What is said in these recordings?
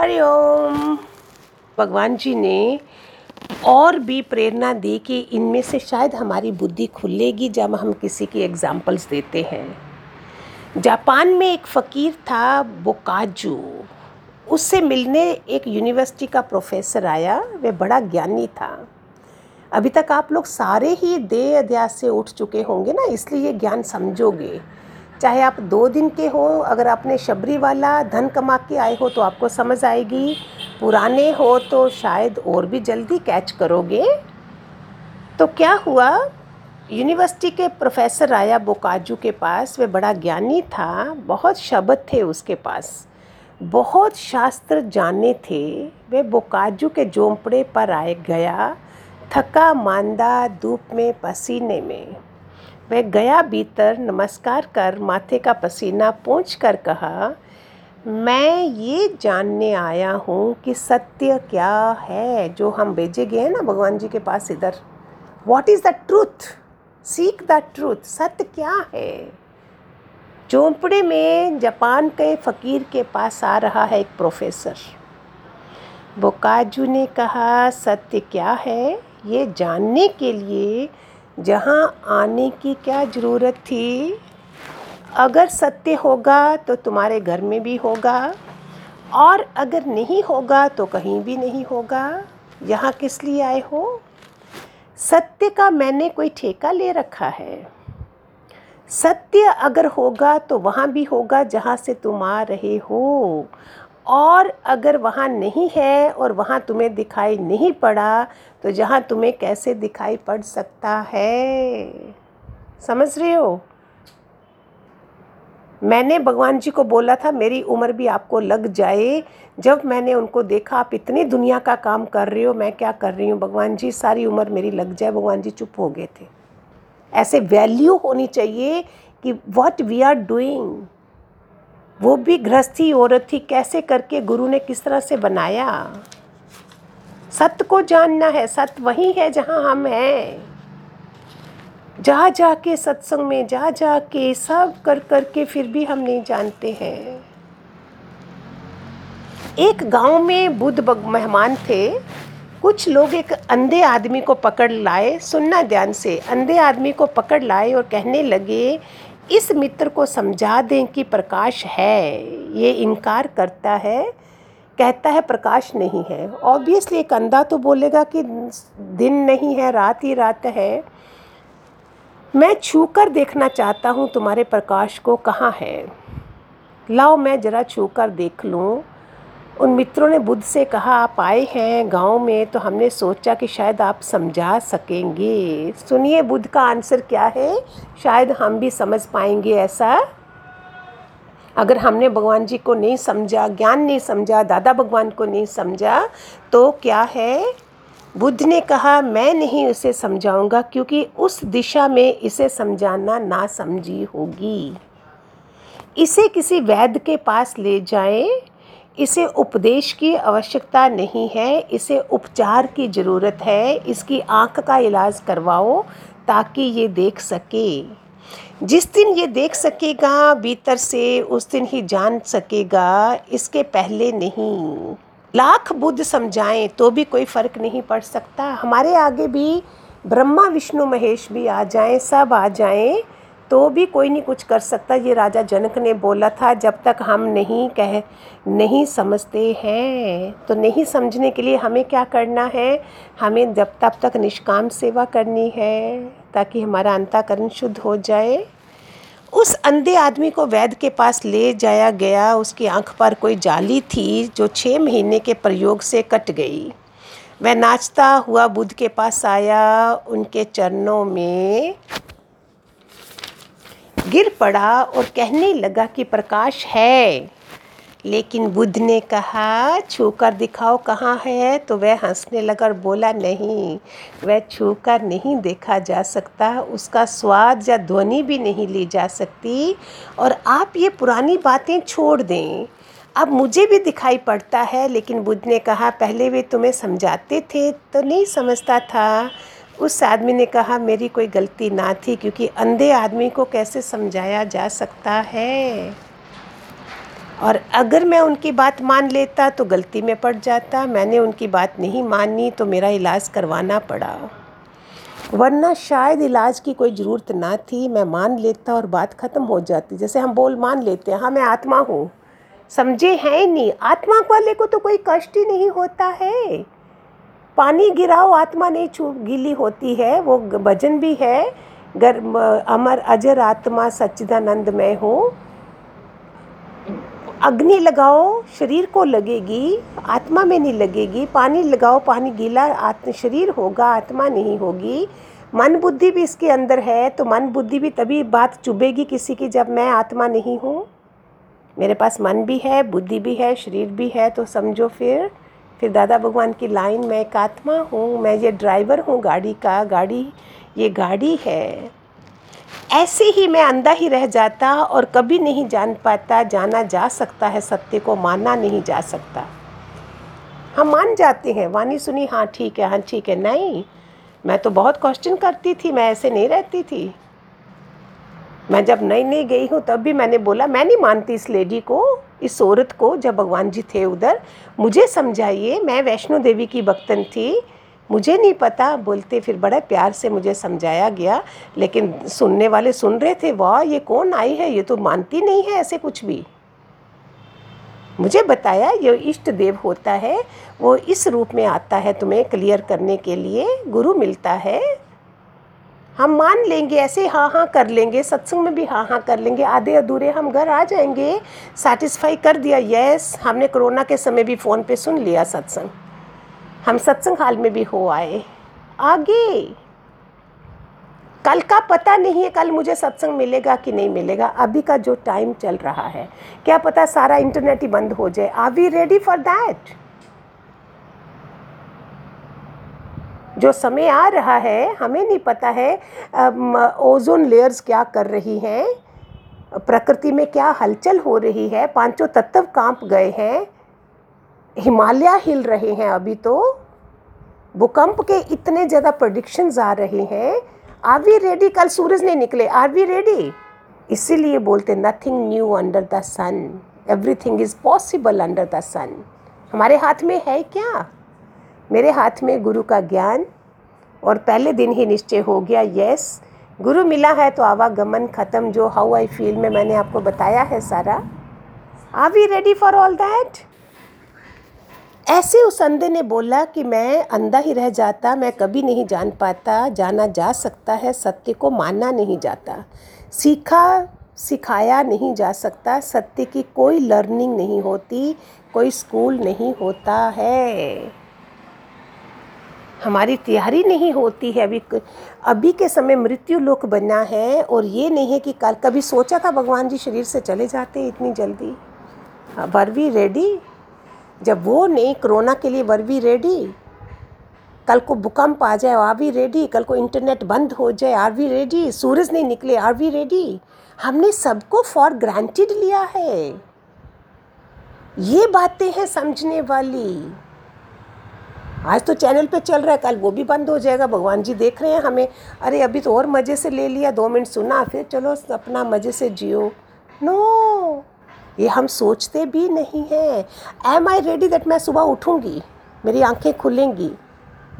हरिओम भगवान जी ने और भी प्रेरणा दी कि इनमें से शायद हमारी बुद्धि खुलेगी जब हम किसी की एग्जाम्पल्स देते हैं। जापान में एक फ़कीर था, बोकाजू। उससे मिलने एक यूनिवर्सिटी का प्रोफेसर आया, वह बड़ा ज्ञानी था। अभी तक आप लोग सारे ही देह अध्यास से उठ चुके होंगे ना, इसलिए ये ज्ञान समझोगे। चाहे आप दो दिन के हो, अगर आपने शबरी वाला धन कमा के आए हो तो आपको समझ आएगी। पुराने हो तो शायद और भी जल्दी कैच करोगे। तो क्या हुआ? यूनिवर्सिटी के प्रोफेसर आया बोकाजू के पास, वे बड़ा ज्ञानी था, बहुत शब्द थे उसके पास। बहुत शास्त्र जाने थे। वे बोकाजू के झोंपड़े पर आए गया थका मांदा धूप में, पसीने में। वह गया भीतर, नमस्कार कर, माथे का पसीना पोंछ कर कहा, मैं ये जानने आया हूँ कि सत्य क्या है जो हम भेजे गए हैं ना भगवान जी के पास इधर। What is the truth seek the truth सत्य क्या है? चौंपड़े में जापान के फ़कीर के पास आ रहा है एक प्रोफेसर। बोकाजू ने कहा, सत्य क्या है? ये जानने के लिए जहाँ आने की क्या ज़रूरत थी? अगर सत्य होगा तो तुम्हारे घर में भी होगा, और अगर नहीं होगा तो कहीं भी नहीं होगा। यहाँ किस लिए आए हो? सत्य का मैंने कोई ठेका ले रखा है। सत्य अगर होगा तो वहाँ भी होगा जहाँ से तुम आ रहे हो। और अगर वहाँ नहीं है और वहाँ तुम्हें दिखाई नहीं पड़ा तो जहाँ तुम्हें कैसे दिखाई पड़ सकता है? समझ रहे हो? मैंने भगवान जी को बोला था, मेरी उम्र भी आपको लग जाए। जब मैंने उनको देखा, आप इतनी दुनिया का काम कर रहे हो, मैं क्या कर रही हूँ? भगवान जी, सारी उम्र मेरी लग जाए, भगवान जी चुप हो गए थे। ऐसे वैल्यू होनी चाहिए कि वॉट वी आर डूइंग वो भी गृहस्थी औरत थी, कैसे करके गुरु ने किस तरह से बनाया? सत्य को जानना है, सत्य वही है जहाँ हम हैं। जा जा के सत्संग में जा जा के सब कर कर के फिर भी हम नहीं जानते हैं। एक गाँव में बुद्ध मेहमान थे। कुछ लोग एक अंधे आदमी को पकड़ लाए, सुनना ध्यान से, अंधे आदमी को पकड़ लाए और कहने लगे इस मित्र को समझा दें कि प्रकाश है, ये इनकार करता है, कहता है प्रकाश नहीं है। ऑब्वियसली एक अंधा तो बोलेगा कि दिन नहीं है, रात ही रात है। मैं छू कर देखना चाहता हूँ तुम्हारे प्रकाश को कहाँ है। लाओ मैं ज़रा छू कर देख लूँ। उन मित्रों ने बुद्ध से कहा, आप आए हैं गाँव में तो हमने सोचा कि शायद आप समझा सकेंगे। सुनिए बुद्ध का आंसर क्या है? शायद हम भी समझ पाएँगे ऐसा? अगर हमने भगवान जी को नहीं समझा, ज्ञान नहीं समझा, दादा भगवान को नहीं समझा तो क्या है? बुद्ध ने कहा, मैं नहीं उसे समझाऊँगा, क्योंकि उस दिशा में इसे समझाना ना समझी होगी। इसे किसी वैद्य के पास ले जाएँ इसे उपदेश की आवश्यकता नहीं है, इसे उपचार की ज़रूरत है, इसकी आँख का इलाज करवाओ ताकि ये देख सके। जिस दिन ये देख सकेगा, भीतर से उस दिन ही जान सकेगा, इसके पहले नहीं। लाख बुद्ध समझाएँ तो भी कोई फ़र्क नहीं पड़ सकता। हमारे आगे भी ब्रह्मा, विष्णु, महेश भी आ जाएँ, सब आ जाएँ। तो भी कोई नहीं कुछ कर सकता। ये राजा जनक ने बोला था, जब तक हम नहीं कह, नहीं समझते हैं तो नहीं समझने के लिए हमें क्या करना है? हमें जब तब तक निष्काम सेवा करनी है, ताकि हमारा अंताकरण शुद्ध हो जाए। उस अंधे आदमी को वैद्य के पास ले जाया गया। उसकी आँख पर कोई जाली थी जो छः महीने के प्रयोग से कट गई। वह नाचता हुआ बुद्ध के पास आया। उनके चरणों में गिर पड़ा और कहने लगा कि प्रकाश है। लेकिन बुद्ध ने कहा छू कर दिखाओ कहाँ है? तो वह हंसने लगा और बोला, नहीं, वह छू कर नहीं देखा जा सकता। उसका स्वाद या ध्वनि भी नहीं ली जा सकती। और आप ये पुरानी बातें छोड़ दें। अब मुझे भी दिखाई पड़ता है। लेकिन बुद्ध ने कहा, पहले वे तुम्हें समझाते थे तो नहीं समझता था। उस आदमी ने कहा, मेरी कोई गलती ना थी, क्योंकि अंधे आदमी को कैसे समझाया जा सकता है? और अगर मैं उनकी बात मान लेता तो गलती में पड़ जाता, मैंने उनकी बात नहीं मानी तो मेरा इलाज करवाना पड़ा। वरना शायद इलाज की कोई ज़रूरत ना थी, मैं मान लेता और बात ख़त्म हो जाती। जैसे हम बोल मान लेते हैं हाँ मैं आत्मा हूँ। समझे हैं नहीं। आत्मा वाले को तो कोई कष्ट ही नहीं होता है। पानी गिराओ, आत्मा नहीं छू, गीली होती है, वो भजन भी है। गर अमर, अजर, आत्मा, सच्चिदानंद में हूँ। अग्नि लगाओ, शरीर को लगेगी, आत्मा में नहीं लगेगी। पानी लगाओ, पानी गीला, आत्म, शरीर होगा, आत्मा नहीं होगी। मन बुद्धि भी इसके अंदर है तो मन बुद्धि भी तभी बात चुभेगी किसी की जब मैं आत्मा नहीं हूँ। मेरे पास मन भी है, बुद्धि भी है, शरीर भी है तो समझो फिर। फिर दादा भगवान की लाइन, मैं एक आत्मा हूँ, मैं ये ड्राइवर हूँ गाड़ी का, गाड़ी, ये गाड़ी है। ऐसे ही मैं अंधा ही रह जाता और कभी नहीं जान पाता, जाना जा सकता है सत्य को, माना नहीं जा सकता। हम मान जाते हैं वानी सुनी हाँ ठीक है हाँ ठीक है, नहीं, मैं तो बहुत क्वेश्चन करती थी, मैं ऐसे नहीं रहती थी। मैं जब नई नई गई हूँ, तब भी मैंने बोला, मैं नहीं मानती इस लेडी को, इस औरत को, जब भगवान जी थे उधर। मुझे समझाइए, मैं वैष्णो देवी की भक्तन थी। मुझे नहीं पता। बोलते फिर बड़े प्यार से मुझे समझाया गया, लेकिन सुनने वाले सुन रहे थे, वाह, ये कौन आई है? ये तो मानती नहीं है ऐसे कुछ भी। मुझे बताया, ये इष्ट देव होता है, वो इस रूप में आता है तुम्हें क्लियर करने के लिए, गुरु मिलता है। हम मान लेंगे, ऐसे हाँ हाँ कर लेंगे, सत्संग में भी हाँ हाँ कर लेंगे, आधे अधूरे हम घर आ जाएँगे सेटिस्फाई कर दिया यस हमने कोरोना के समय भी फ़ोन पे सुन लिया सत्संग। हम सत्संग हाल में भी हो आए। आगे। कल का पता नहीं है, कल मुझे सत्संग मिलेगा कि नहीं मिलेगा, अभी का जो टाइम चल रहा है, क्या पता सारा इंटरनेट ही बंद हो जाए। Are we ready for that जो समय आ रहा है, हमें नहीं पता है ओजोन लेयर्स क्या कर रही हैं, प्रकृति में क्या हलचल हो रही है, पाँचों तत्व काँप गए हैं, हिमालय हिल रहे हैं अभी तो भूकंप के इतने ज़्यादा प्रडिक्शंस आ रहे हैं आर वी रेडी कल सूरज नहीं निकले आर वी रेडी इसीलिए बोलते nothing new under the sun everything is possible under the sun हमारे हाथ में है क्या? मेरे हाथ में गुरु का ज्ञान और पहले दिन ही निश्चय हो गया यस गुरु मिला है तो आवागमन ख़त्म, जो हाउ आई फील में मैंने आपको बताया है सारा। Are we ready for all that ऐसे उस अंधे ने बोला कि मैं अंधा ही रह जाता, मैं कभी नहीं जान पाता, जाना जा सकता है, सत्य को माना नहीं जाता। सीखा, सिखाया नहीं जा सकता, सत्य की कोई लर्निंग नहीं होती, कोई स्कूल नहीं होता है। हमारी तैयारी नहीं होती है। अभी अभी के समय मृत्यु लोक बनना है और ये नहीं है कि कल, कभी सोचा था भगवान जी शरीर से चले जाते इतनी जल्दी? वर वी रेडी जब वो नहीं, कोरोना के लिए वर वी रेडी कल को भूकंप आ जाए, आर वी रेडी कल को इंटरनेट बंद हो जाए, आर वी रेडी सूरज नहीं निकले, आर वी रेडी हमने सबको फॉर ग्रांटेड लिया है। ये बातें हैं समझने वाली। आज तो चैनल पे चल रहा है, कल वो भी बंद हो जाएगा, भगवान जी देख रहे हैं हमें। अरे, अभी तो और मज़े से ले लिया, दो मिनट सुना, फिर चलो अपना मज़े से जियो। नो ये हम सोचते भी नहीं हैं। एम आई रेडी दैट मैं सुबह उठूँगी? मेरी आँखें खुलेंगी।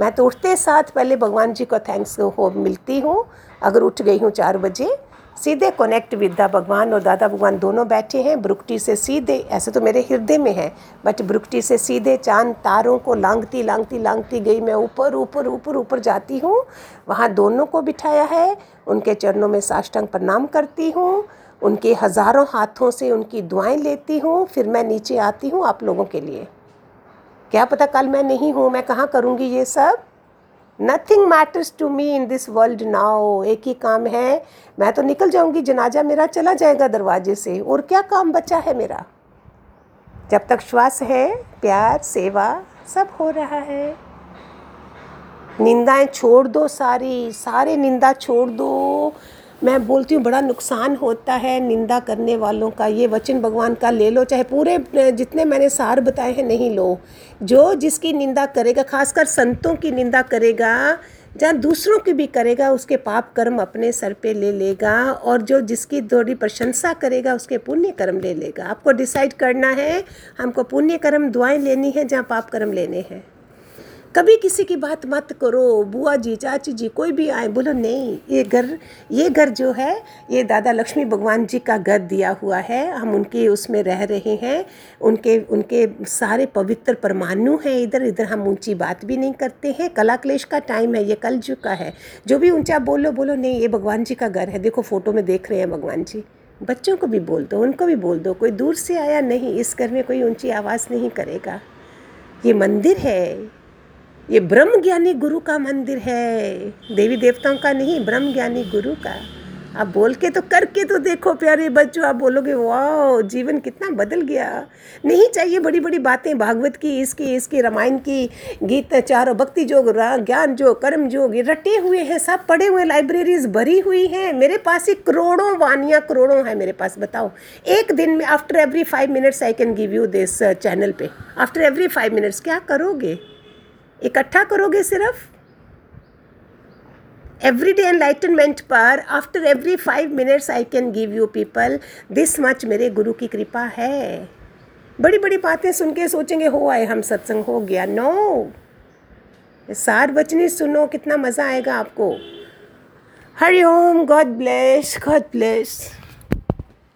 मैं तो उठते साथ पहले भगवान जी को थैंक्स हो, मिलती हूँ। अगर उठ गई हूँ चार बजे सीधे कनेक्ट विद द भगवान और दादा भगवान दोनों बैठे हैं। ब्रुकटी से सीधे, ऐसे तो मेरे हृदय में है बट ब्रुकटी से सीधे चाँद तारों को लांगती लांगती लांगती गई। मैं ऊपर ऊपर ऊपर ऊपर जाती हूँ। वहाँ दोनों को बिठाया है। उनके चरणों में साष्टांग प्रणाम करती हूँ। उनके हज़ारों हाथों से उनकी दुआएँ लेती हूँ। फिर मैं नीचे आती हूँ आप लोगों के लिए। क्या पता कल मैं नहीं हूँ, मैं कहाँ करूँगी ये सब? Nothing matters to me in this world now एक ही काम है। मैं तो निकल जाऊँगी। जनाजा मेरा चला जाएगा दरवाजे से। और क्या काम बचा है मेरा? जब तक श्वास है, प्यार, सेवा, सब हो रहा है। निंदाएँ छोड़ दो सारी। सारे निंदा छोड़ दो। मैं बोलती हूँ, बड़ा नुकसान होता है निंदा करने वालों का। ये वचन भगवान का ले लो, चाहे पूरे जितने मैंने सार बताए हैं, नहीं लो। जो जिसकी निंदा करेगा, खासकर संतों की निंदा करेगा जहाँ दूसरों की भी करेगा, उसके पाप कर्म अपने सर पे ले लेगा, और जो जिसकी थोड़ी प्रशंसा करेगा, उसके पुण्य कर्म ले लेगा। आपको डिसाइड करना है, हमको पुण्य कर्म, दुआएँ लेनी है, जहाँ पाप कर्म लेने हैं। कभी किसी की बात मत करो, बुआ जी, चाची जी, कोई भी आए, बोलो, नहीं, ये घर ये घर जो है, ये दादा लक्ष्मी भगवान जी का घर दिया हुआ है, हम उनके उसमें रह रहे हैं, उनके उनके सारे पवित्र परमाणु हैं इधर इधर हम ऊँची बात भी नहीं करते हैं, कला क्लेश का टाइम है, ये कल का है, जो भी ऊँचा बोलो बोलो, नहीं, ये भगवान जी का घर है, देखो, फ़ोटो में देख रहे हैं भगवान जी, बच्चों को भी बोल दो, उनको भी बोल दो, कोई दूर से आया नहीं, इस घर में कोई ऊँची आवाज़ नहीं करेगा, ये मंदिर है ये ब्रह्म ज्ञानी गुरु का मंदिर है। देवी देवताओं का नहीं ब्रह्म ज्ञानी गुरु का। आप बोल के तो करके तो देखो प्यारे बच्चों, आप बोलोगे वाह जीवन कितना बदल गया। नहीं चाहिए बड़ी बड़ी बातें, भागवत की, इसकी इसकी, रामायण की, गीत, चारों, भक्ति जोग ज्ञान जो कर्म जोग, ये रटे हुए हैं, सब पढ़े हुए, लाइब्रेरीज भरी हुई हैं। मेरे पास ही करोड़ों वानियाँ करोड़ों हैं मेरे पास, बताओ। एक दिन में after every five minutes I can give you this channel पे। आफ्टर एवरी फाइव मिनट्स क्या करोगे? इकट्ठा करोगे सिर्फ़? एवरी डे एनलाइटनमेंट पर after every five minutes I can give you people this much मेरे गुरु की कृपा है। बड़ी बड़ी बातें सुन के सोचेंगे, हो आए हम सत्संग, हो गया। नो सार बचनी सुनो, कितना मज़ा आएगा आपको। Hari Om God bless God bless